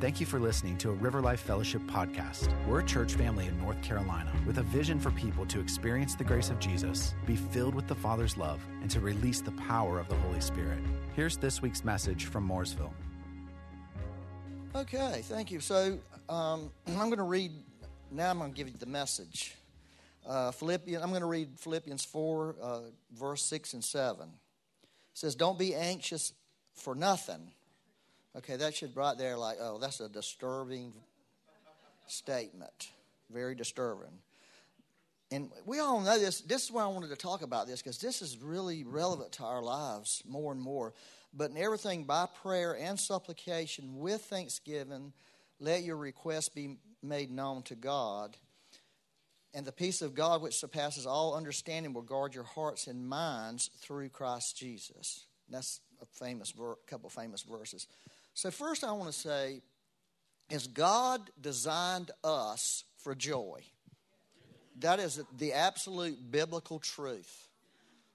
Thank you for listening to a River Life Fellowship podcast. We're a church family in North Carolina with a vision for people to experience the grace of Jesus, be filled with the Father's love, and to release the power of the Holy Spirit. Here's this week's message from Mooresville. Okay, thank you. So um, I'm going to read, now I'm going to give you the message. Uh, Philippians, I'm going to read Philippians 4, uh, verse 6 and 7. It says, Don't be anxious for nothing Okay, that should right there, like, oh, that's a disturbing statement. Very disturbing. And we all know this. This is why I wanted to talk about this because this is really relevant to our lives more and more. But in everything by prayer and supplication with thanksgiving, let your requests be made known to God. And the peace of God, which surpasses all understanding, will guard your hearts and minds through Christ Jesus. That's a famous ver- couple famous verses. So, first, I want to say, is God designed us for joy. That is the absolute biblical truth.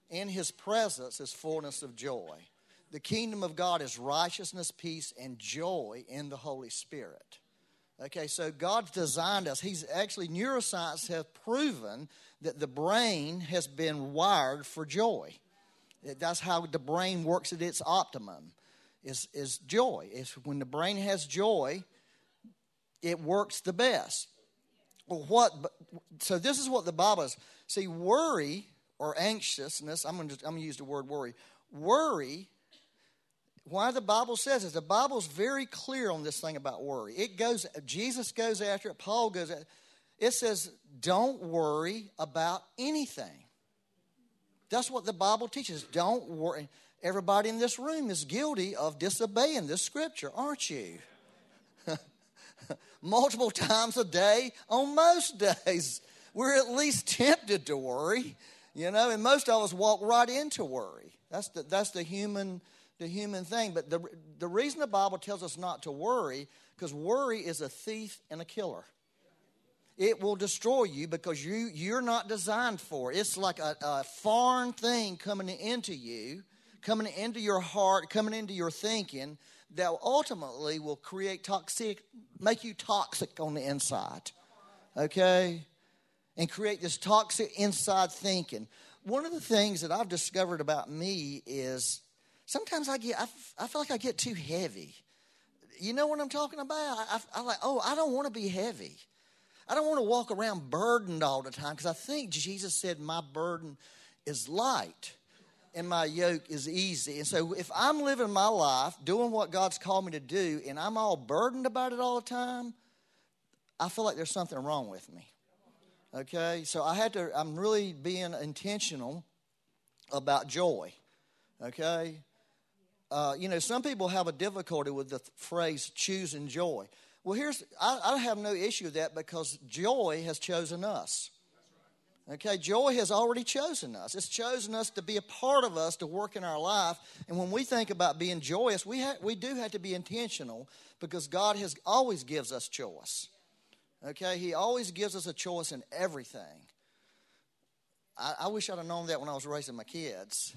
In his presence is fullness of joy. The kingdom of God is righteousness, peace, and joy in the Holy Spirit. Okay, so God's designed us. He's actually, neuroscience have proven that the brain has been wired for joy. That's how the brain works at its optimum is, is joy. Is when the brain has joy, it works the best. Well, what? So this is what the Bible is. See, worry or anxiousness. I'm going to I'm going to use the word worry. Worry. Why the Bible says is the Bible's very clear on this thing about worry. It goes. Jesus goes after it. Paul goes. It says, "Don't worry about anything." That's what the Bible teaches. Don't worry. Everybody in this room is guilty of disobeying this scripture, aren't you? Multiple times a day, on most days, we're at least tempted to worry, you know, and most of us walk right into worry. That's the, that's the human the human thing. But the, the reason the Bible tells us not to worry, because worry is a thief and a killer. It will destroy you because you, you're not designed for it. It's like a, a foreign thing coming into you coming into your heart, coming into your thinking that ultimately will create toxic, make you toxic on the inside. Okay? And create this toxic inside thinking. One of the things that I've discovered about me is sometimes I get, I, I feel like I get too heavy. You know what I'm talking about? I, I, I like, oh, I don't want to be heavy. I don't want to walk around burdened all the time because I think Jesus said, My burden is light and my yoke is easy. And so if I'm living my life doing what God's called me to do and I'm all burdened about it all the time, I feel like there's something wrong with me. Okay? So I had to, I'm really being intentional about joy. Okay? Uh, you know, some people have a difficulty with the phrase choosing joy. Well, here's, I, I have no issue with that because joy has chosen us. Okay, joy has already chosen us. It's chosen us to be a part of us to work in our life. And when we think about being joyous, we, ha- we do have to be intentional because God has always gives us choice. Okay, He always gives us a choice in everything. I, I wish I'd have known that when I was raising my kids.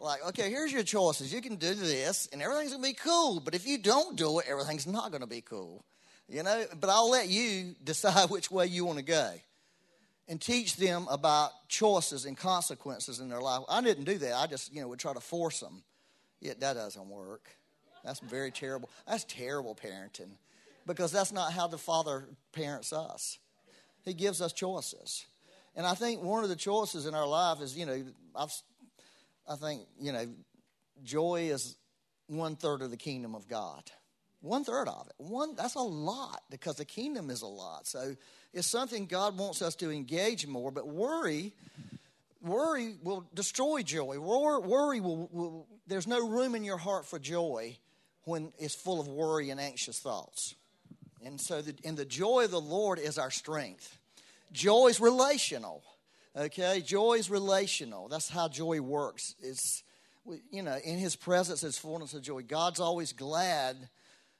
Like, okay, here's your choices. You can do this, and everything's gonna be cool. But if you don't do it, everything's not gonna be cool. You know, but I'll let you decide which way you want to go and teach them about choices and consequences in their life. I didn't do that. I just, you know, would try to force them. Yet that doesn't work. That's very terrible. That's terrible parenting because that's not how the Father parents us. He gives us choices. And I think one of the choices in our life is, you know, I've, I think, you know, joy is one third of the kingdom of God. One third of it. One that's a lot because the kingdom is a lot. So it's something God wants us to engage more. But worry, worry will destroy joy. Worry will, will there's no room in your heart for joy when it's full of worry and anxious thoughts. And so, the, and the joy of the Lord is our strength. Joy is relational. Okay, joy is relational. That's how joy works. It's you know, in His presence is fullness of joy. God's always glad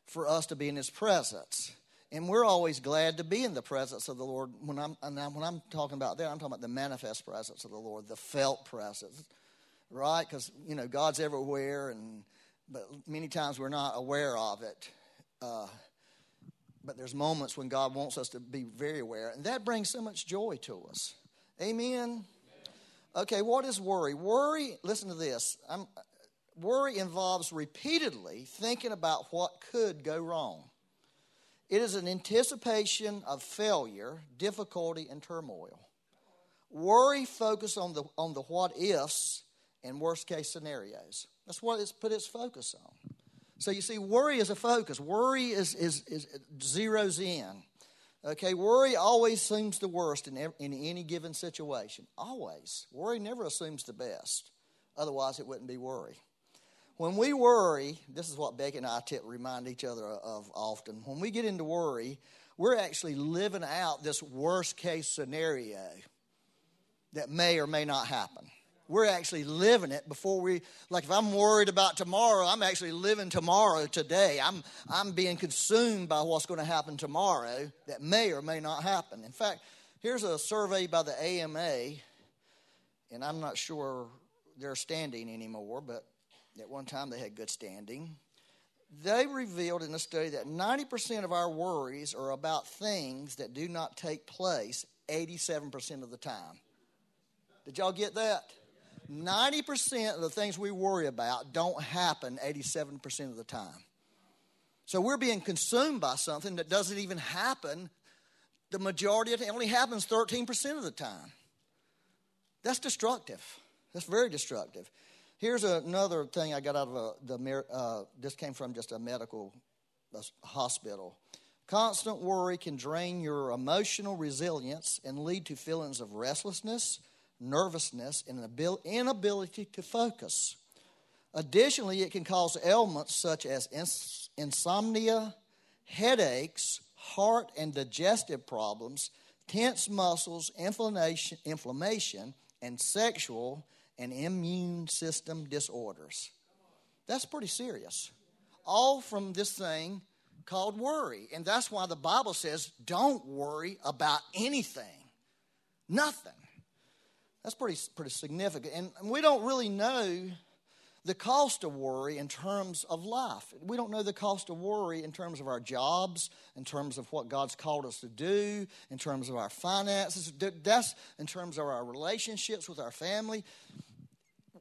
for us to be in His presence. And we're always glad to be in the presence of the Lord. When I'm, when I'm talking about that, I'm talking about the manifest presence of the Lord, the felt presence, right? Because, you know, God's everywhere, and but many times we're not aware of it. Uh, but there's moments when God wants us to be very aware, and that brings so much joy to us. Amen. Okay, what is worry? Worry, listen to this. I'm, worry involves repeatedly thinking about what could go wrong. It is an anticipation of failure, difficulty, and turmoil. Worry focuses on the, on the what ifs and worst case scenarios. That's what it's put its focus on. So you see, worry is a focus. Worry is, is, is zeroes in. Okay, worry always assumes the worst in, every, in any given situation. Always. Worry never assumes the best. Otherwise, it wouldn't be worry. When we worry, this is what Becky and I t- remind each other of often. When we get into worry, we're actually living out this worst case scenario that may or may not happen. We're actually living it before we like if i'm worried about tomorrow i'm actually living tomorrow today. I'm i'm being consumed by what's going to happen tomorrow that may or may not happen. In fact here's a survey by the ama and i'm not sure they're standing anymore but at one time they had good standing they revealed in a study that 90% of our worries are about things that do not take place 87% of the time did y'all get that 90% of the things we worry about don't happen 87% of the time. So we're being consumed by something that doesn't even happen the majority of it only happens 13% of the time. That's destructive. That's very destructive. Here's another thing I got out of a, the uh, this came from just a medical hospital. Constant worry can drain your emotional resilience and lead to feelings of restlessness, nervousness, and an inability to focus. Additionally, it can cause ailments such as insomnia, headaches, heart and digestive problems, tense muscles, inflammation, inflammation, and sexual and immune system disorders. That's pretty serious. All from this thing called worry. And that's why the Bible says don't worry about anything. Nothing. That's pretty, pretty significant. And we don't really know the cost of worry in terms of life. We don't know the cost of worry in terms of our jobs, in terms of what God's called us to do, in terms of our finances, that's in terms of our relationships with our family.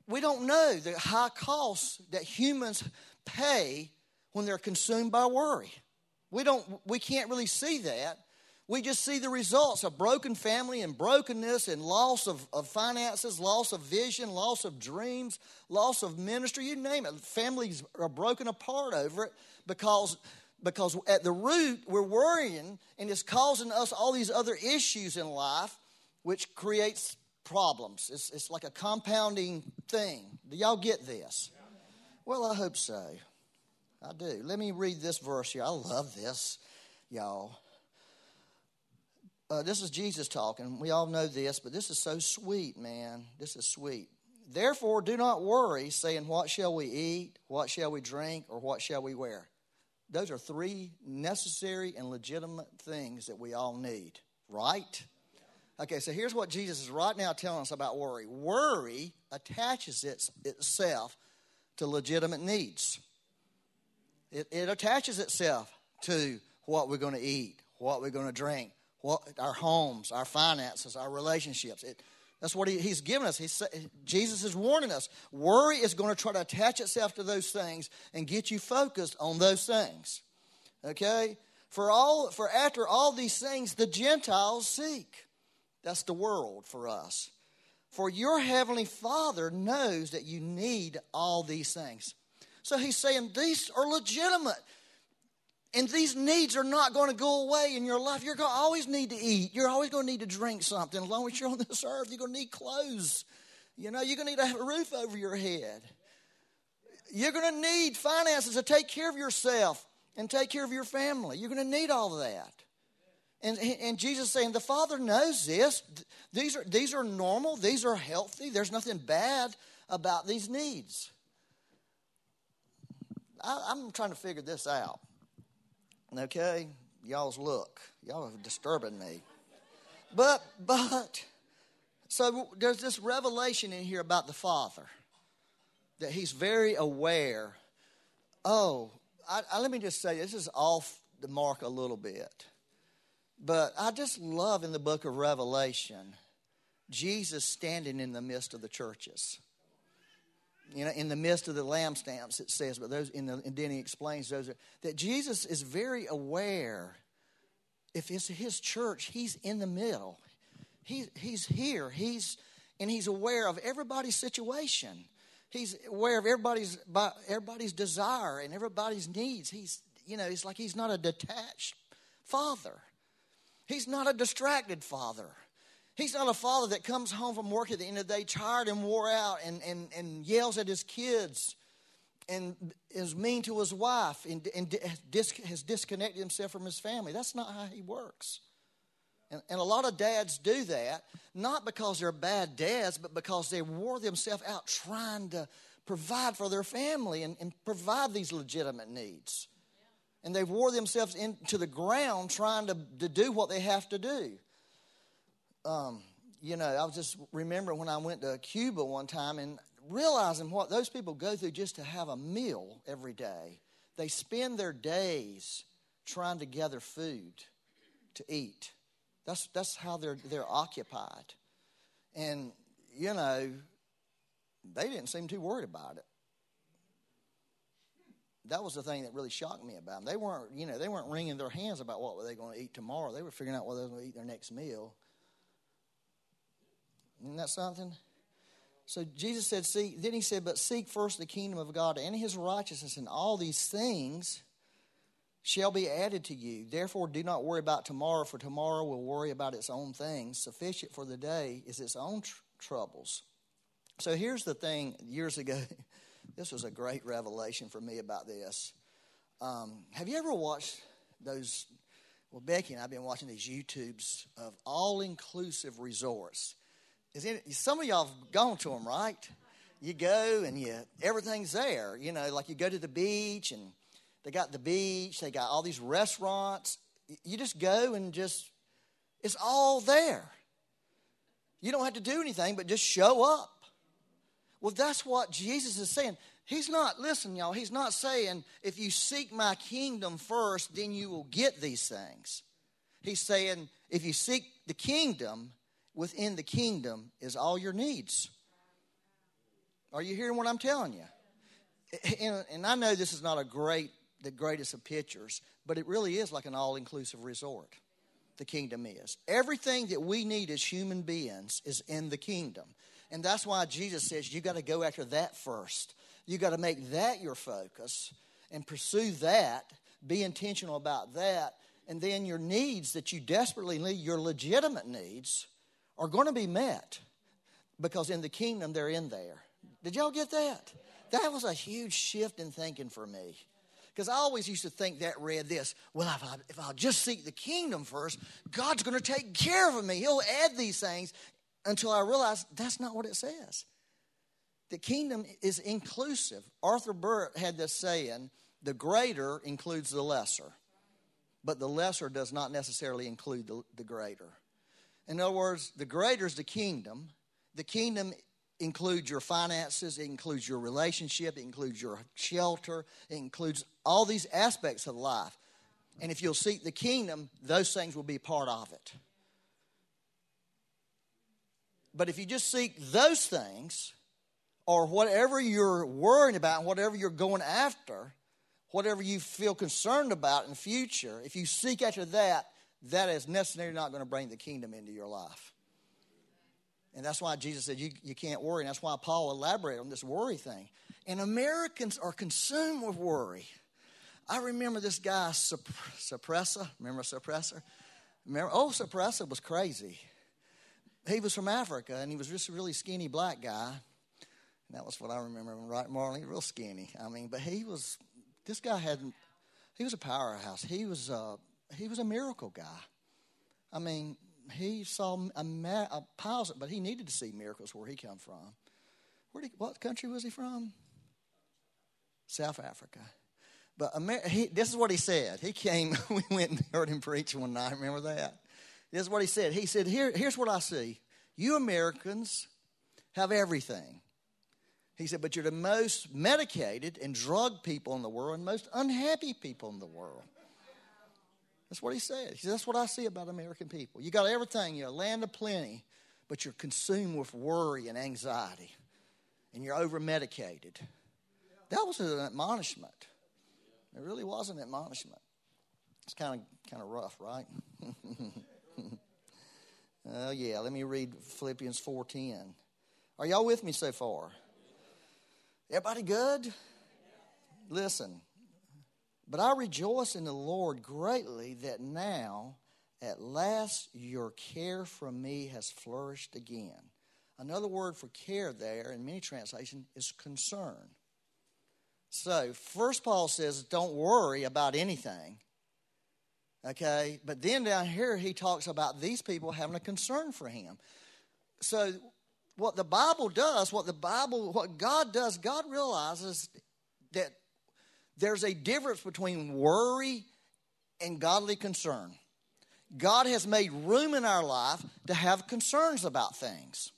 We don't know the high costs that humans pay when they're consumed by worry. We don't we can't really see that we just see the results of broken family and brokenness and loss of, of finances, loss of vision, loss of dreams, loss of ministry, you name it. Families are broken apart over it because, because at the root we're worrying and it's causing us all these other issues in life, which creates problems. It's, it's like a compounding thing. Do y'all get this? Well, I hope so. I do. Let me read this verse here. I love this, y'all uh, this is Jesus talking. We all know this, but this is so sweet, man. This is sweet. Therefore, do not worry, saying, What shall we eat? What shall we drink? Or what shall we wear? Those are three necessary and legitimate things that we all need, right? Okay, so here's what Jesus is right now telling us about worry worry attaches its, itself to legitimate needs, it, it attaches itself to what we're going to eat, what we're going to drink, what, our homes, our finances, our relationships. It, that's what he, he's given us. He's, Jesus is warning us. Worry is going to try to attach itself to those things and get you focused on those things. Okay? For all for after all these things the Gentiles seek. That's the world for us. For your heavenly Father knows that you need all these things. So he's saying these are legitimate. And these needs are not going to go away in your life. You're going to always need to eat. You're always going to need to drink something. As long as you're on this earth, you're going to need clothes. You know, you're going to need to have a roof over your head. You're going to need finances to take care of yourself and take care of your family. You're going to need all of that. And, and Jesus saying, the Father knows this. These are, these are normal. These are healthy. There's nothing bad about these needs. I, I'm trying to figure this out. Okay? Y'all's look. Y'all are disturbing me. But, but, so there's this revelation in here about the Father that He's very aware. Oh, I, I, let me just say this is off the mark a little bit. But I just love in the book of Revelation Jesus standing in the midst of the churches. You know, in the midst of the lampstands, it says, but those, in the, and then he explains those, are, that Jesus is very aware. If it's his church, he's in the middle. He, he's here. He's, and he's aware of everybody's situation. He's aware of everybody's, everybody's desire and everybody's needs. He's, you know, it's like he's not a detached father. He's not a distracted father. He's not a father that comes home from work at the end of the day tired and wore out and, and, and yells at his kids and is mean to his wife and, and has disconnected himself from his family. That's not how he works. And, and, a lot of dads do that, not because they're bad dads, but because they wore themselves out trying to provide for their family and, and provide these legitimate needs. And they've wore themselves into the ground trying to, to do what they have to do. Um, you know, I was just remembering when I went to Cuba one time and realizing what those people go through just to have a meal every day. They spend their days trying to gather food to eat. That's, that's how they're, they're occupied. And, you know, they didn't seem too worried about it. That was the thing that really shocked me about them. They weren't, you know, they weren't wringing their hands about what were they going to eat tomorrow. They were figuring out what they were going to eat their next meal. Isn't that something? So Jesus said, "See." Then he said, "But seek first the kingdom of God and His righteousness, and all these things shall be added to you. Therefore, do not worry about tomorrow, for tomorrow will worry about its own things. Sufficient for the day is its own tr- troubles. So here's the thing years ago, this was a great revelation for me about this. Um, have you ever watched those? Well, Becky and I have been watching these YouTubes of all inclusive resorts. Is some of y'all have gone to them, right? You go and you everything's there. You know, like you go to the beach and they got the beach, they got all these restaurants. You just go and just, it's all there. You don't have to do anything but just show up. Well, that's what Jesus is saying. He's not, listen, y'all, he's not saying if you seek my kingdom first, then you will get these things. He's saying if you seek the kingdom, within the kingdom is all your needs. Are you hearing what I'm telling you? And, and I know this is not a great the greatest of pictures, but it really is like an all inclusive resort. The kingdom is. Everything that we need as human beings is in the kingdom. And that's why Jesus says you got to go after that first. You got to make that your focus and pursue that, be intentional about that, and then your needs that you desperately need, your legitimate needs, are going to be met because in the kingdom they're in there. Did y'all get that? That was a huge shift in thinking for me. Because I always used to think that read this well, if, I, if I'll just seek the kingdom first, God's going to take care of me. He'll add these things until I realized that's not what it says. The kingdom is inclusive. Arthur Burt had this saying the greater includes the lesser, but the lesser does not necessarily include the, the greater. In other words, the greater is the kingdom. The kingdom includes your finances, it includes your relationship, it includes your shelter, it includes all these aspects of life. And if you'll seek the kingdom, those things will be part of it. But if you just seek those things, or whatever you're worrying about, and whatever you're going after, whatever you feel concerned about in the future, if you seek after that, that is necessarily not going to bring the kingdom into your life. And that's why Jesus said you, you can't worry. And that's why Paul elaborated on this worry thing. And Americans are consumed with worry. I remember this guy, Surprise. Remember Surprise? Remember, oh, Surprise was crazy. He was from Africa, and he was just a really skinny black guy. And that was what I remember him, right, Marley? Real skinny. I mean, but he was, this guy had, he was a powerhouse. He was, a, he was a miracle guy. I mean, he saw a, ma- a piles, but he needed to see miracles where he come from. Where did, what country was he from? South Africa. But Amer- he, this is what he said. He came, we went and heard him preach one night. Remember that? This is what he said. He said, Here, Here's what I see. You Americans have everything. He said, But you're the most medicated and drugged people in the world and most unhappy people in the world. That's what he said. He said, That's what I see about American people. You got everything, you're a land of plenty, but you're consumed with worry and anxiety, and you're over medicated. That was an admonishment. It really was an admonishment. It's kind of kind of rough, right? Oh yeah, let me read Philippians 4:10. Are y'all with me so far? Everybody good? Listen. But I rejoice in the Lord greatly that now at last your care for me has flourished again. Another word for care there in many translations is concern. So, first Paul says, don't worry about anything. Okay? But then down here, he talks about these people having a concern for him. So, what the Bible does, what the Bible, what God does, God realizes that there's a difference between worry and godly concern. God has made room in our life to have concerns about things.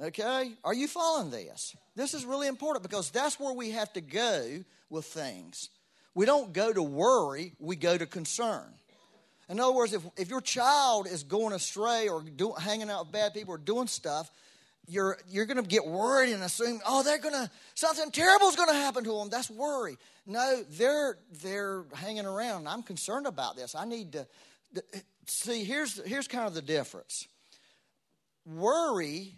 Okay? Are you following this? This is really important because that's where we have to go with things. We don't go to worry, we go to concern. In other words, if, if your child is going astray or do, hanging out with bad people or doing stuff, you're, you're going to get worried and assume, oh, they're going to, something terrible is going to happen to them. That's worry. No, they're, they're hanging around. I'm concerned about this. I need to, see, here's, here's kind of the difference. Worry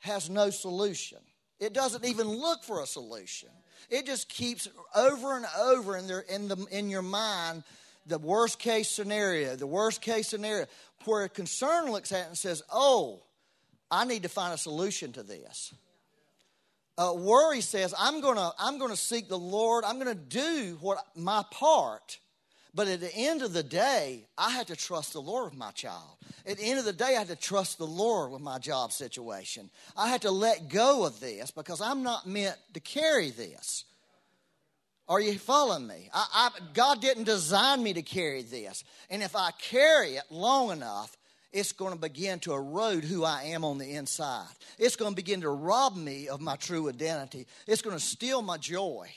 has no solution. It doesn't even look for a solution. It just keeps over and over in, their, in, the, in your mind the worst case scenario, the worst case scenario, where concern looks at it and says, oh, I need to find a solution to this. Uh, worry says, I'm going to I'm gonna seek the Lord, I'm going to do what my part. But at the end of the day, I had to trust the Lord with my child. At the end of the day, I had to trust the Lord with my job situation. I had to let go of this because I'm not meant to carry this. Are you following me? I, I, God didn't design me to carry this. And if I carry it long enough, it's going to begin to erode who I am on the inside. It's going to begin to rob me of my true identity. It's going to steal my joy.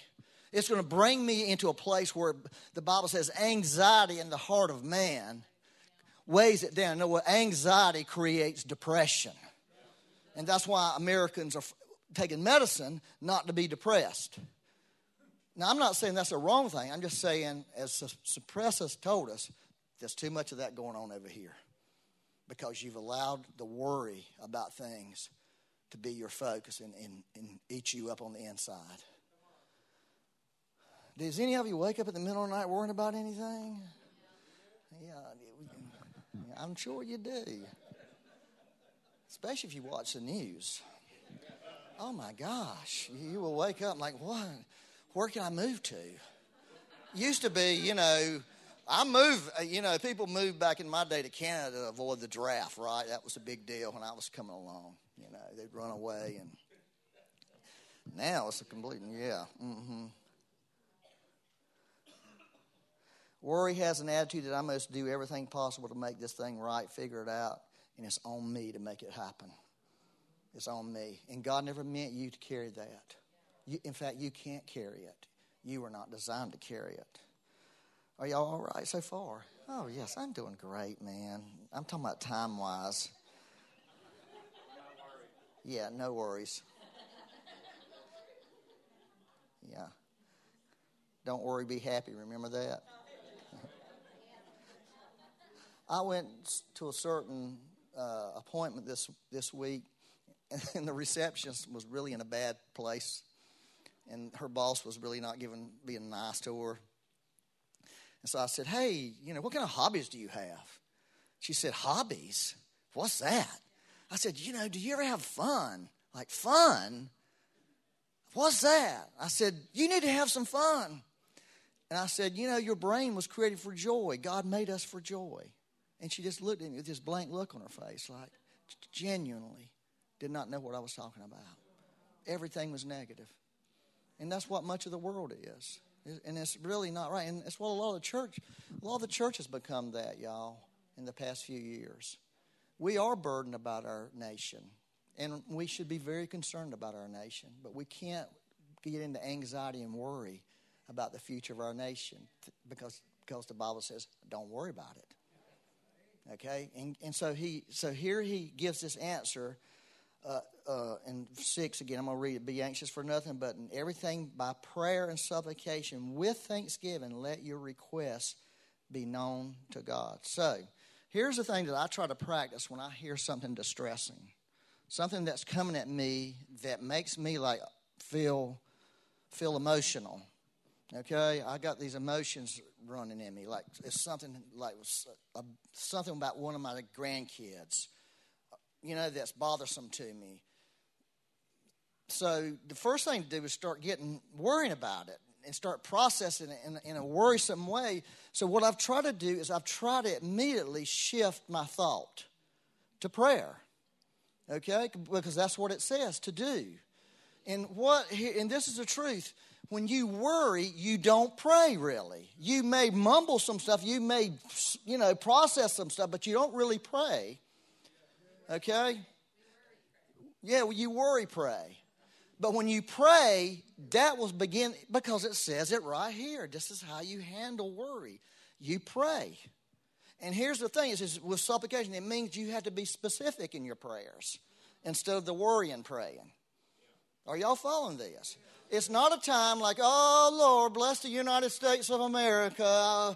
It's going to bring me into a place where the Bible says anxiety in the heart of man weighs it down. No, what anxiety creates depression. And that's why Americans are taking medicine not to be depressed. Now, I'm not saying that's a wrong thing. I'm just saying, as Surprise's told us, there's too much of that going on over here because you've allowed the worry about things to be your focus and, and, and eat you up on the inside. Does any of you wake up in the middle of the night worrying about anything? Yeah, I'm sure you do. Especially if you watch the news. Oh my gosh, you will wake up like, what? Where can I move to? Used to be, you know, I moved, uh, you know, people moved back in my day to Canada to avoid the draft, right? That was a big deal when I was coming along. You know, they'd run away, and now it's a complete, yeah. Mm-hmm. Worry has an attitude that I must do everything possible to make this thing right, figure it out, and it's on me to make it happen. It's on me. And God never meant you to carry that. You, in fact, you can't carry it. You were not designed to carry it. Are y'all all right so far? Oh, yes, I'm doing great, man. I'm talking about time wise. Yeah, no worries. Yeah. Don't worry, be happy. Remember that? I went to a certain uh, appointment this, this week, and the receptionist was really in a bad place and her boss was really not giving being nice to her. And so I said, "Hey, you know, what kind of hobbies do you have?" She said, "Hobbies? What's that?" I said, "You know, do you ever have fun? Like fun? What's that?" I said, "You need to have some fun." And I said, "You know, your brain was created for joy. God made us for joy." And she just looked at me with this blank look on her face, like genuinely did not know what I was talking about. Everything was negative. And that's what much of the world is. And it's really not right. And it's what a lot of the church, a lot of the church has become that, y'all, in the past few years. We are burdened about our nation. And we should be very concerned about our nation. But we can't get into anxiety and worry about the future of our nation because because the Bible says, don't worry about it. Okay? And, and so, he, so here he gives this answer uh, uh, in 6 again. I'm going to read it. Be anxious for nothing, but in everything by prayer and supplication with thanksgiving, let your requests be known to God. So, here's the thing that I try to practice when I hear something distressing, something that's coming at me that makes me like feel feel emotional. Okay, I got these emotions running in me, like it's something like something about one of my grandkids, you know, that's bothersome to me. So the first thing to do is start getting worrying about it and start processing it in, in a worrisome way. So what I've tried to do is I've tried to immediately shift my thought to prayer. Okay, because that's what it says to do. And what and this is the truth when you worry, you don't pray really. You may mumble some stuff, you may, you know, process some stuff, but you don't really pray. Okay? Yeah, well, you worry, pray. But when you pray, that will begin, because it says it right here. This is how you handle worry. You pray. And here's the thing: is with supplication, it means you have to be specific in your prayers instead of the worrying praying. Are y'all following this? It's not a time like, oh, Lord, bless the United States of America. Uh,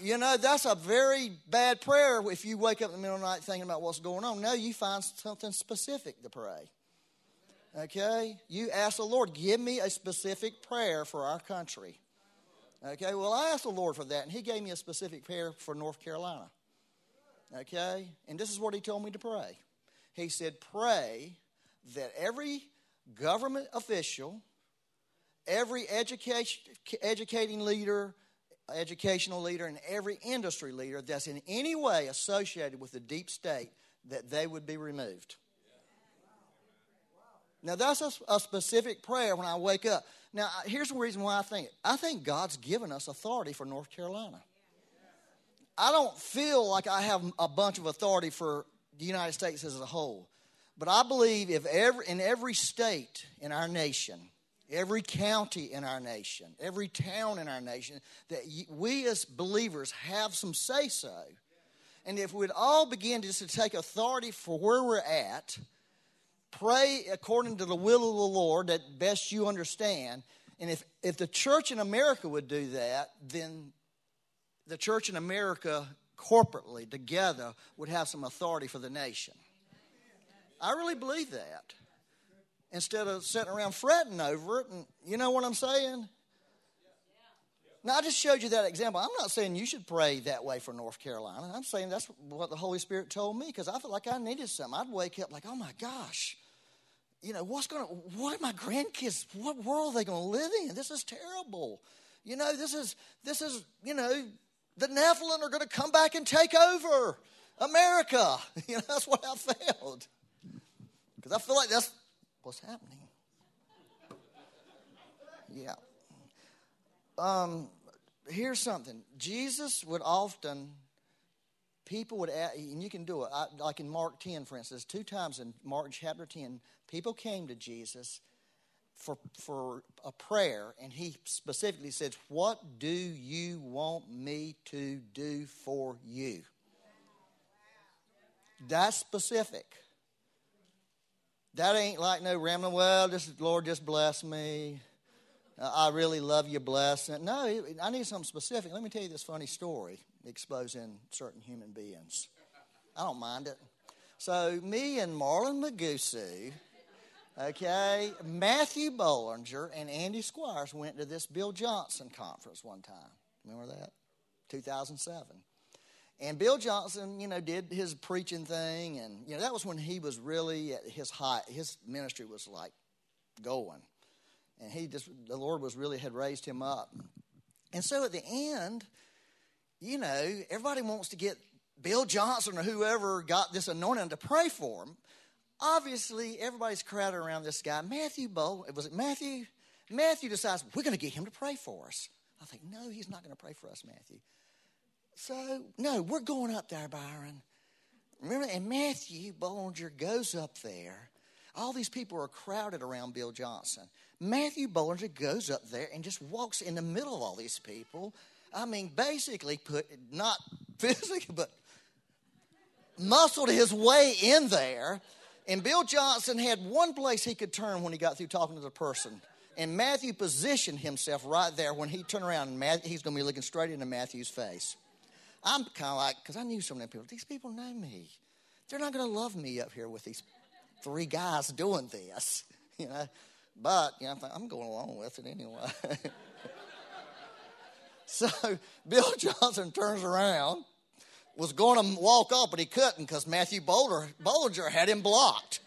you know, that's a very bad prayer if you wake up in the middle of the night thinking about what's going on. No, you find something specific to pray. Okay? You ask the Lord, give me a specific prayer for our country. Okay? Well, I asked the Lord for that, and He gave me a specific prayer for North Carolina. Okay? And this is what He told me to pray. He said, pray that every government official, every education, educating leader, educational leader, and every industry leader that's in any way associated with the deep state, that they would be removed. Now, that's a, a, specific prayer when I wake up. Now, here's the reason why I think it. I think God's given us authority for North Carolina. I don't feel like I have a bunch of authority for the United States as a whole. But I believe if every, in every state in our nation, every county in our nation, every town in our nation, that we as believers have some say so. And if we'd all begin just to take authority for where we're at, pray according to the will of the Lord that best you understand, and if, if the church in America would do that, then the church in America corporately together would have some authority for the nation. I really believe that instead of sitting around fretting over it. And you know what I'm saying? Now, I just showed you that example. I'm not saying you should pray that way for North Carolina. I'm saying that's what the Holy Spirit told me because I felt like I needed something. I'd wake up like, oh my gosh, you know, what's going to, what are my grandkids, what world are they going to live in? This is terrible. You know, this is, this is, you know, the Nephilim are going to come back and take over America. You know, that's what I felt. Because I feel like that's what's happening. Yeah. Um, here's something Jesus would often, people would, ask, and you can do it, I, like in Mark 10, for instance, two times in Mark chapter 10, people came to Jesus for, for a prayer, and he specifically said, What do you want me to do for you? That's specific. That ain't like no rambling, well, just Lord, just bless me. Uh, I really love you, bless. No, I need something specific. Let me tell you this funny story exposing certain human beings. I don't mind it. So, me and Marlon Magusu, okay, Matthew Bollinger and Andy Squires went to this Bill Johnson conference one time. Remember that? 2007. And Bill Johnson, you know, did his preaching thing, and you know that was when he was really at his height. His ministry was like going, and he just the Lord was really had raised him up. And so at the end, you know, everybody wants to get Bill Johnson or whoever got this anointing to pray for him. Obviously, everybody's crowded around this guy, Matthew Bowl. Was it Matthew? Matthew decides we're going to get him to pray for us. I think, no, he's not going to pray for us, Matthew. So, no, we're going up there, Byron. Remember, and Matthew Bollinger goes up there. All these people are crowded around Bill Johnson. Matthew Bollinger goes up there and just walks in the middle of all these people. I mean, basically put, not physically, but muscled his way in there. And Bill Johnson had one place he could turn when he got through talking to the person. And Matthew positioned himself right there when he turned around Matthew, he's going to be looking straight into Matthew's face. I'm kind of like, because I knew so many people. These people know me. They're not going to love me up here with these three guys doing this, you know. But you know, I'm going along with it anyway. so Bill Johnson turns around, was going to walk up, but he couldn't because Matthew Boulder, Bollinger had him blocked.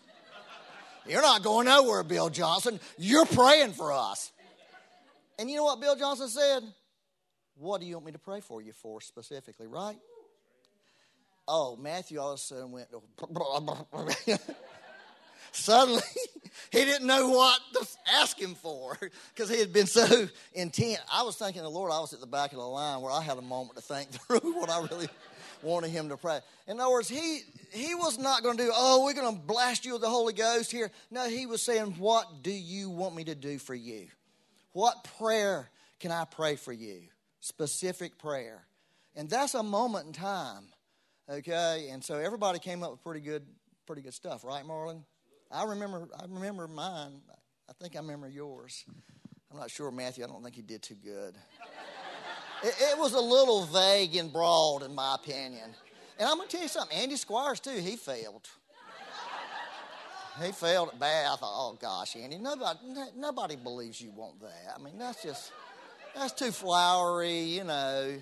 You're not going nowhere, Bill Johnson. You're praying for us. And you know what Bill Johnson said? What do you want me to pray for you for specifically, right? Oh, Matthew all of a sudden went, suddenly he didn't know what to ask him for because he had been so intent. I was thinking the Lord, I was at the back of the line where I had a moment to think through what I really wanted him to pray. In other words, he he was not going to do, oh, we're going to blast you with the Holy Ghost here. No, he was saying, what do you want me to do for you? What prayer can I pray for you? Specific prayer. And that's a moment in time. Okay? And so everybody came up with pretty good pretty good stuff, right, Marlon? I remember I remember mine. I think I remember yours. I'm not sure, Matthew. I don't think you did too good. It, it was a little vague and broad, in my opinion. And I'm going to tell you something. Andy Squires, too, he failed. He failed at bad. Oh gosh, Andy, nobody, nobody believes you want that. I mean, that's just, that's too flowery, you know.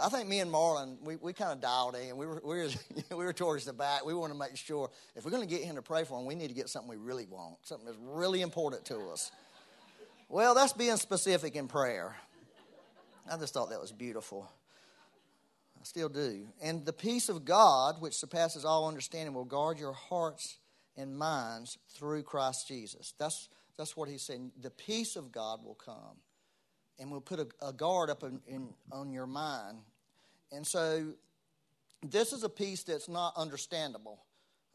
I think me and Marlon, we, we kind of dialed in. We were, we, were, we were towards the back. We want to make sure if we're going to get him to pray for him, we need to get something we really want, something that's really important to us. Well, that's being specific in prayer. I just thought that was beautiful. I still do. And the peace of God, which surpasses all understanding, will guard your hearts and minds through Christ Jesus. That's, that's what he's saying. The peace of God will come and we'll put a, a guard up in, in, on your mind. And so this is a peace that's not understandable.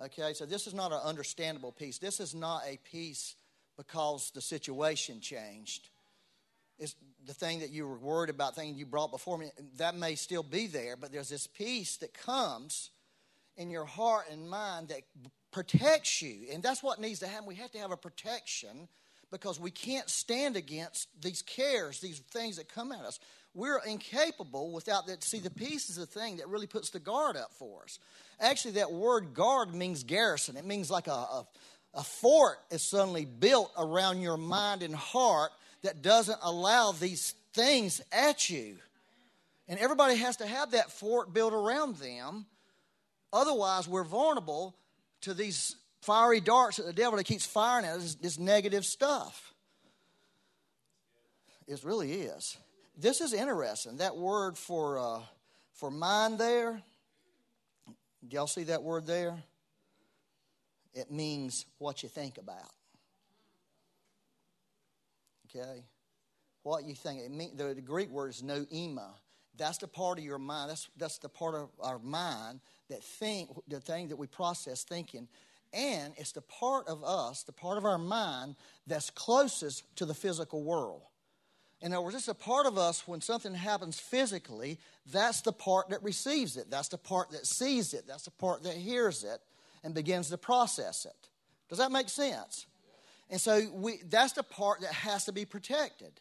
Okay, so this is not an understandable peace. This is not a peace because the situation changed. It's the thing that you were worried about, thing you brought before me, that may still be there, but there's this peace that comes in your heart and mind that protects you. And that's what needs to happen. We have to have a protection because we can't stand against these cares, these things that come at us. We're incapable without that. See, the peace is the thing that really puts the guard up for us. Actually, that word guard means garrison. It means like a, a, a fort is suddenly built around your mind and heart that doesn't allow these things at you. And everybody has to have that fort built around them. Otherwise, we're vulnerable to these fiery darts that the devil that keeps firing at us, this negative stuff. It really is. This is interesting. That word for uh, for mind there. Do y'all see that word there? It means what you think about. Okay? What you think. It mean, the, the Greek word is noema. That's the part of your mind. That's, that's the part of our mind that think, the thing that we process thinking. And it's the part of us, the part of our mind that's closest to the physical world. In other words, it's a part of us when something happens physically, that's the part that receives it. That's the part that sees it. That's the part that hears it and begins to process it. Does that make sense? And so we, that's the part that has to be protected.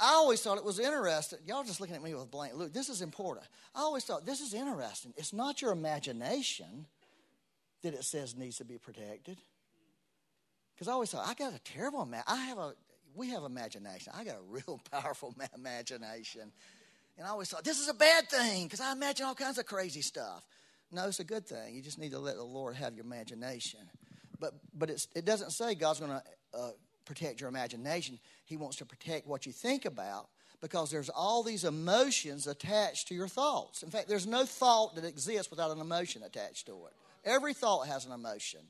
I always thought it was interesting. Y'all just looking at me with blank look. This is important. I always thought this is interesting. It's not your imagination that it says needs to be protected. Because I always thought I got a terrible man. I have a we have imagination. I got a real powerful imagination, and I always thought this is a bad thing because I imagine all kinds of crazy stuff. No, it's a good thing. You just need to let the Lord have your imagination but but it doesn't say God's going to uh, protect your imagination. He wants to protect what you think about because there's all these emotions attached to your thoughts. In fact, there's no thought that exists without an emotion attached to it. Every thought has an emotion.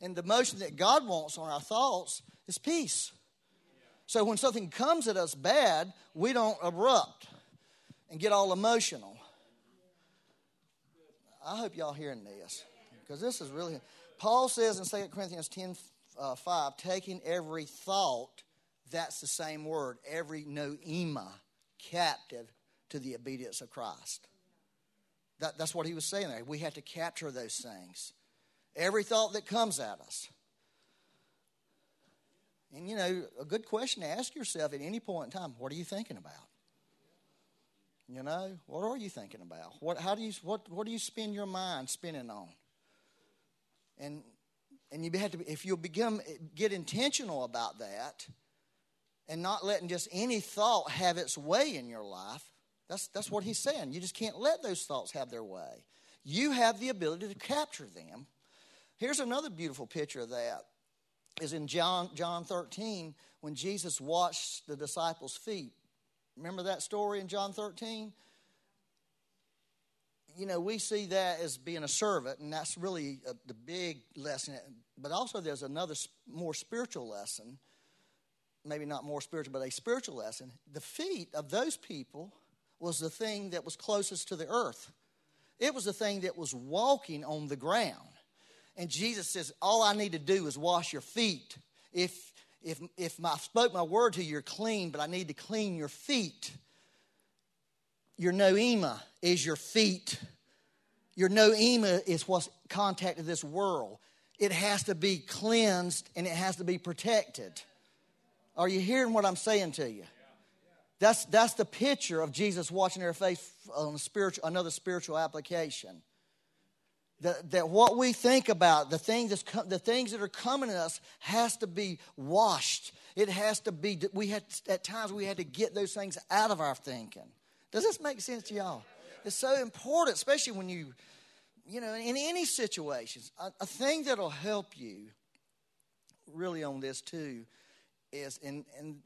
And the emotion that God wants on our thoughts is peace. So when something comes at us bad, we don't erupt and get all emotional. I hope y'all hearing this because this is really Paul says in 2 Corinthians 10 uh, 5, taking every thought, that's the same word, every noema captive to the obedience of Christ. That, that's what he was saying there. We have to capture those things. Every thought that comes at us. And you know, a good question to ask yourself at any point in time what are you thinking about? You know, what are you thinking about? What, how do you, what, what do you spend your mind spinning on? And, and you have to, if you'll become, get intentional about that and not letting just any thought have its way in your life, that's, that's what he's saying. You just can't let those thoughts have their way. You have the ability to capture them. Here's another beautiful picture of that is in John, John 13 when Jesus washed the disciples' feet. Remember that story in John 13? You know, we see that as being a servant, and that's really a, the big lesson. But also, there's another more spiritual lesson. Maybe not more spiritual, but a spiritual lesson. The feet of those people was the thing that was closest to the earth, it was the thing that was walking on the ground. And Jesus says, All I need to do is wash your feet. If if if I spoke my word to you, you're clean, but I need to clean your feet. Your noema is your feet. Your noema is what's contacted this world. It has to be cleansed and it has to be protected. Are you hearing what I'm saying to you? That's, that's the picture of Jesus watching their face on spiritual, another spiritual application that, that what we think about, the things, that's, the things that are coming to us, has to be washed. It has to be, we had, at times we had to get those things out of our thinking. Does this make sense to y'all? It's so important, especially when you, you know, in any situations. A, a thing that'll help you really on this too is, and, and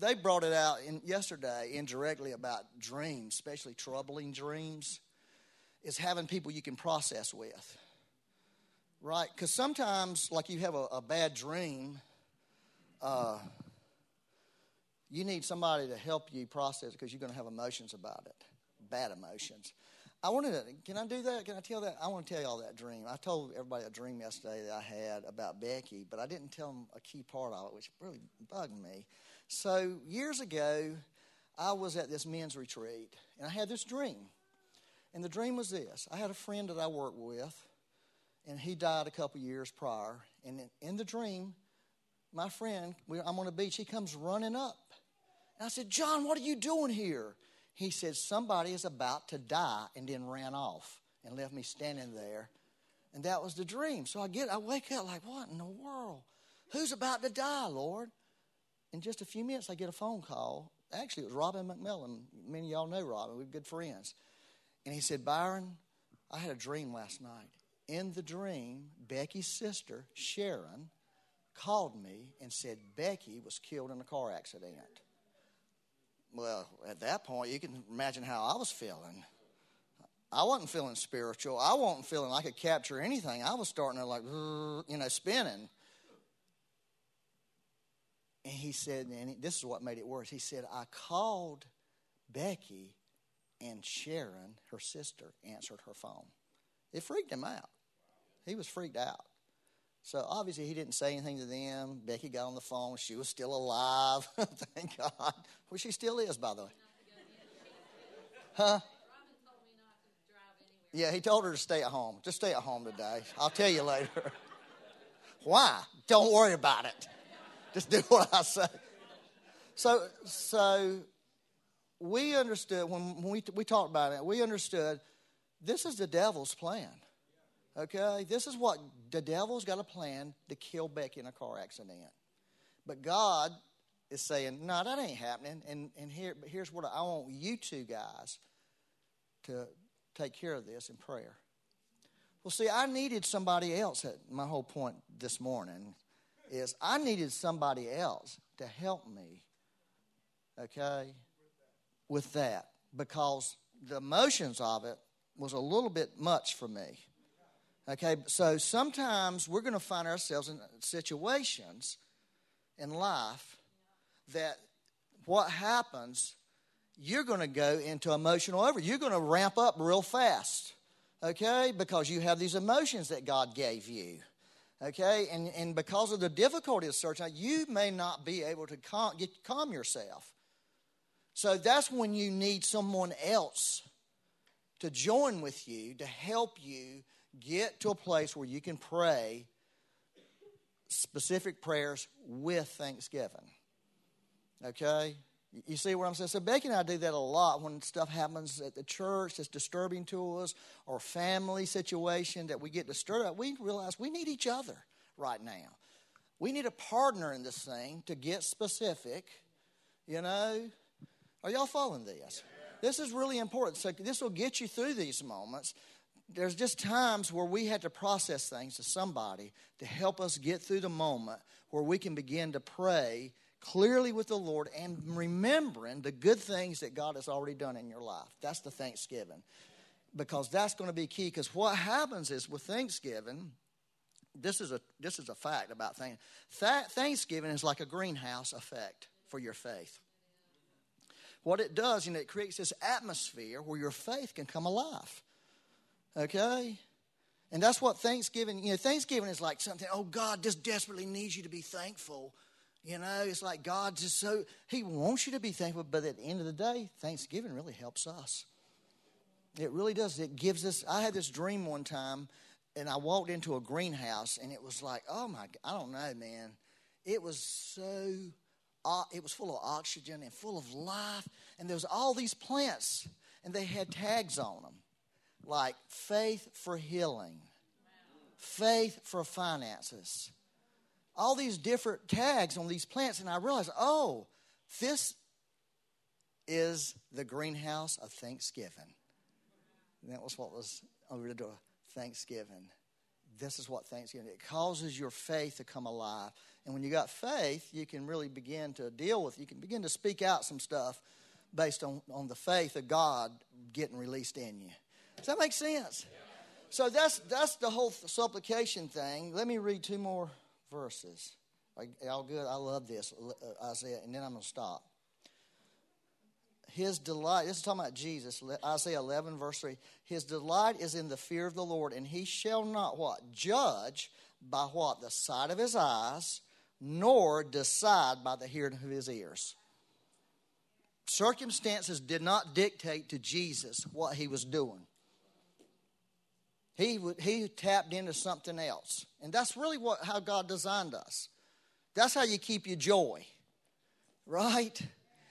they brought it out in, yesterday indirectly about dreams, especially troubling dreams is having people you can process with. Right? Because sometimes, like you have a, a bad dream, uh, you need somebody to help you process because you're going to have emotions about it, bad emotions. I wanted to, can I do that? Can I tell that? I want to tell y'all that dream. I told everybody a dream yesterday that I had about Becky, but I didn't tell them a key part of it, which really bugged me. So, years ago, I was at this men's retreat, and I had this dream. And the dream was this I had a friend that I worked with, and he died a couple years prior. And in the dream, my friend, I'm on the beach, he comes running up. And I said, John, what are you doing here? He said, Somebody is about to die, and then ran off and left me standing there. And that was the dream. So I get, I wake up like, what in the world? Who's about to die, Lord? In just a few minutes, I get a phone call. Actually, it was Robin McMillan. Many of y'all know Robin. We're good friends. And he said, Byron, I had a dream last night. In the dream, Becky's sister, Sharon, called me and said Becky was killed in a car accident. Well, at that point, you can imagine how I was feeling. I wasn't feeling spiritual. I wasn't feeling I could capture anything. I was starting to like, you know, spinning. And he said, and this is what made it worse. He said, I called Becky and Sharon, her sister, answered her phone. It freaked him out. He was freaked out. So obviously he didn't say anything to them. Becky got on the phone. She was still alive. Thank God. Well, she still is, by the way. Huh? Yeah, he told her to stay at home. Just stay at home today. I'll tell you later. Why? Don't worry about it. Just do what I say. So, so we understood when we, we talked about it, we understood this is the devil's plan. Okay? This is what the devil's got a plan to kill Becky in a car accident. But God is saying, no, that ain't happening. And, and here, here's what I want you two guys to take care of this in prayer. Well, see, I needed somebody else. At, my whole point this morning is I needed somebody else to help me. Okay? with that because the emotions of it was a little bit much for me. Okay, so sometimes we're going to find ourselves in situations in life that what happens, you're going to go into emotional over. You're going to ramp up real fast, okay, because you have these emotions that God gave you, okay, and, and because of the difficulty of searching, you may not be able to calm, get, calm yourself. So that's when you need someone else to join with you to help you get to a place where you can pray specific prayers with thanksgiving. Okay? You see what I'm saying? So Becky and I do that a lot when stuff happens at the church that's disturbing to us or family situation that we get disturbed. We realize we need each other right now. We need a partner in this thing to get specific. You know, are y'all following this? This is really important. So this will get you through these moments. There's just times where we had to process things to somebody to help us get through the moment where we can begin to pray clearly with the Lord and remembering the good things that God has already done in your life. That's the Thanksgiving. Because that's going to be key. Because what happens is with Thanksgiving, this is a this is a fact about things. Thanksgiving is like a greenhouse effect for your faith. What it does, you know, it creates this atmosphere where your faith can come alive. Okay? And that's what Thanksgiving, you know, Thanksgiving is like something, oh, God just desperately needs you to be thankful. You know, it's like God just so, He wants you to be thankful, but at the end of the day, Thanksgiving really helps us. It really does. It gives us, I had this dream one time, and I walked into a greenhouse, and it was like, oh my, I don't know, man. It was so, it was full of oxygen and full of life, and there was all these plants, and they had tags on them, like faith for healing, faith for finances all these different tags on these plants, and I realized, oh, this is the greenhouse of Thanksgiving. And that was what was over the door. Thanksgiving. This is what Thanksgiving. It causes your faith to come alive. And when you got faith, you can really begin to deal with, you can begin to speak out some stuff based on, on the faith of God getting released in you. Does that make sense? So that's that's the whole supplication thing. Let me read two more verses. Y'all good? I love this, uh, Isaiah, and then I'm going to stop. His delight, this is talking about Jesus, Isaiah 11, verse 3. His delight is in the fear of the Lord, and he shall not what? Judge by what? The sight of his eyes, nor decide by the hearing of his ears. Circumstances did not dictate to Jesus what he was doing. He, he tapped into something else. And that's really what, how God designed us. That's how you keep your joy, right?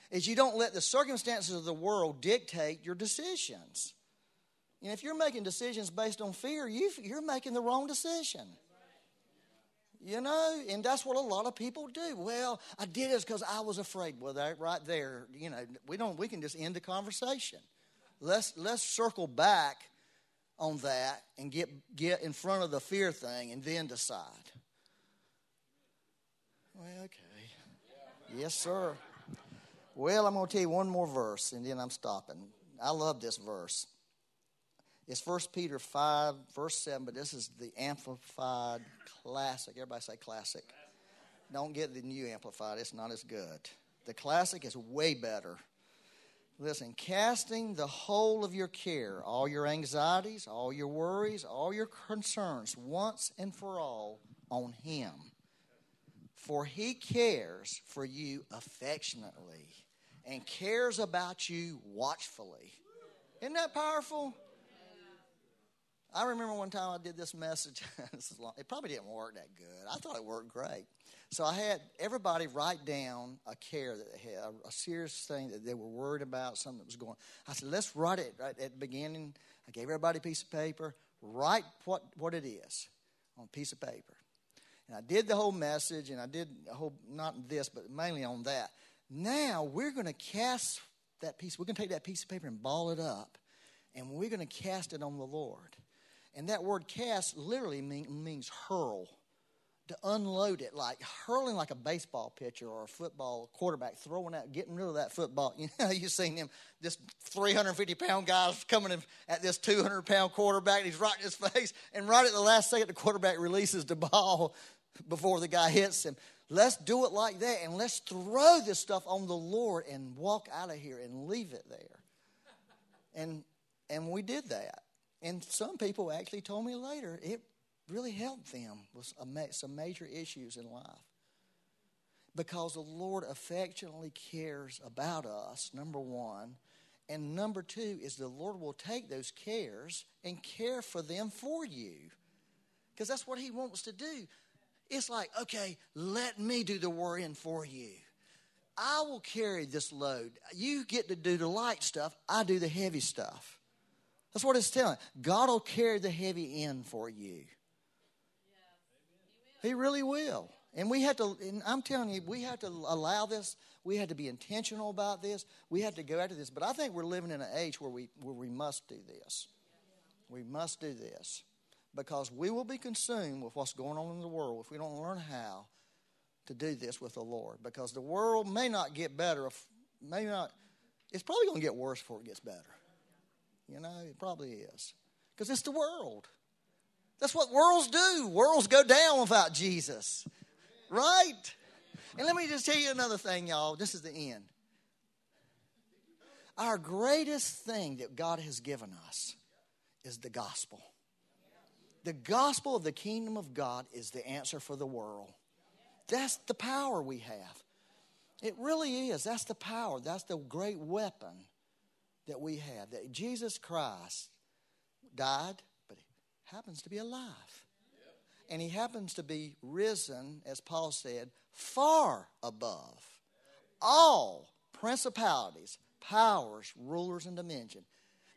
Is you don't let the circumstances of the world dictate your decisions. And if you're making decisions based on fear, you, you're making the wrong decision. You know, and that's what a lot of people do. Well, I did it because I was afraid. Well, that right there, you know, we don't. We can just end the conversation. Let's let's circle back on that and get, get in front of the fear thing and then decide. Well, okay. Yes, sir. Well, I'm going to tell you one more verse and then I'm stopping. I love this verse. It's 1 Peter 5, verse 7, but this is the Amplified Classic. Everybody say classic. Don't get the new Amplified, it's not as good. The classic is way better. Listen, casting the whole of your care, all your anxieties, all your worries, all your concerns, once and for all, on Him. For He cares for you affectionately and cares about you watchfully. Isn't that powerful? I remember one time I did this message. this it probably didn't work that good. I thought it worked great. So I had everybody write down a care that they had, a, a, serious thing that they were worried about, something that was going. I said, let's write it right at the beginning. I gave everybody a piece of paper. Write what, what it is on a piece of paper. And I did the whole message, and I did a whole, not this, but mainly on that. Now we're going to cast that piece, we're going to take that piece of paper and ball it up, and we're going to cast it on the Lord. And that word cast literally mean, means hurl to unload it, like hurling like a baseball pitcher or a football quarterback, throwing out, getting rid of that football. You know, you've seen him, this 350 pound guy coming at this 200 pound quarterback, and he's right in his face, and right at the last second, the quarterback releases the ball before the guy hits him. Let's do it like that, and let's throw this stuff on the Lord and walk out of here and leave it there. And and we did that. And some people actually told me later it really helped them with some major issues in life. Because the Lord affectionately cares about us, number one. And number two is the Lord will take those cares and care for them for you. Because that's what He wants to do. It's like, okay, let me do the worrying for you. I will carry this load. You get to do the light stuff, I do the heavy stuff. That's what it's telling. God will carry the heavy end for you. He really will. And we have to, I'm telling you, we have to allow this. We have to be intentional about this. We have to go after this. But I think we're living in an age where we, where we must do this. We must do this because we will be consumed with what's going on in the world if we don't learn how to do this with the Lord. Because the world may not get better, if, may not, it's probably going to get worse before it gets better. You know, it probably is. Because it's the world. That's what worlds do. Worlds go down without Jesus. Right? And let me just tell you another thing, y'all. This is the end. Our greatest thing that God has given us is the gospel. The gospel of the kingdom of God is the answer for the world. That's the power we have. It really is. That's the power. That's the great weapon that we have. That Jesus Christ died, happens to be alive. And he happens to be risen, as Paul said, far above all principalities, powers, rulers, and dominion.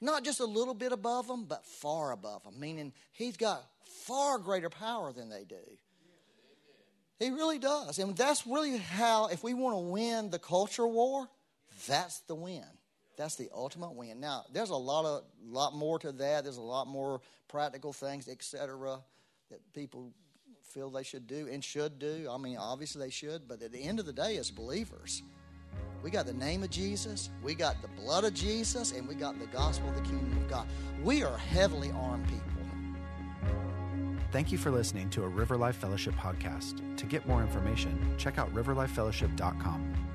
Not just a little bit above them, but far above them, meaning he's got far greater power than they do. He really does. And that's really how, if we want to win the culture war, that's the win. That's the ultimate win. Now, there's a lot of lot more to that. There's a lot more practical things, etc., that people feel they should do and should do. I mean, obviously they should, but at the end of the day, as believers, we got the name of Jesus, we got the blood of Jesus, and we got the gospel of the kingdom of God. We are heavily armed people. Thank you for listening to a River Life Fellowship podcast. To get more information, check out riverlifefellowship.com.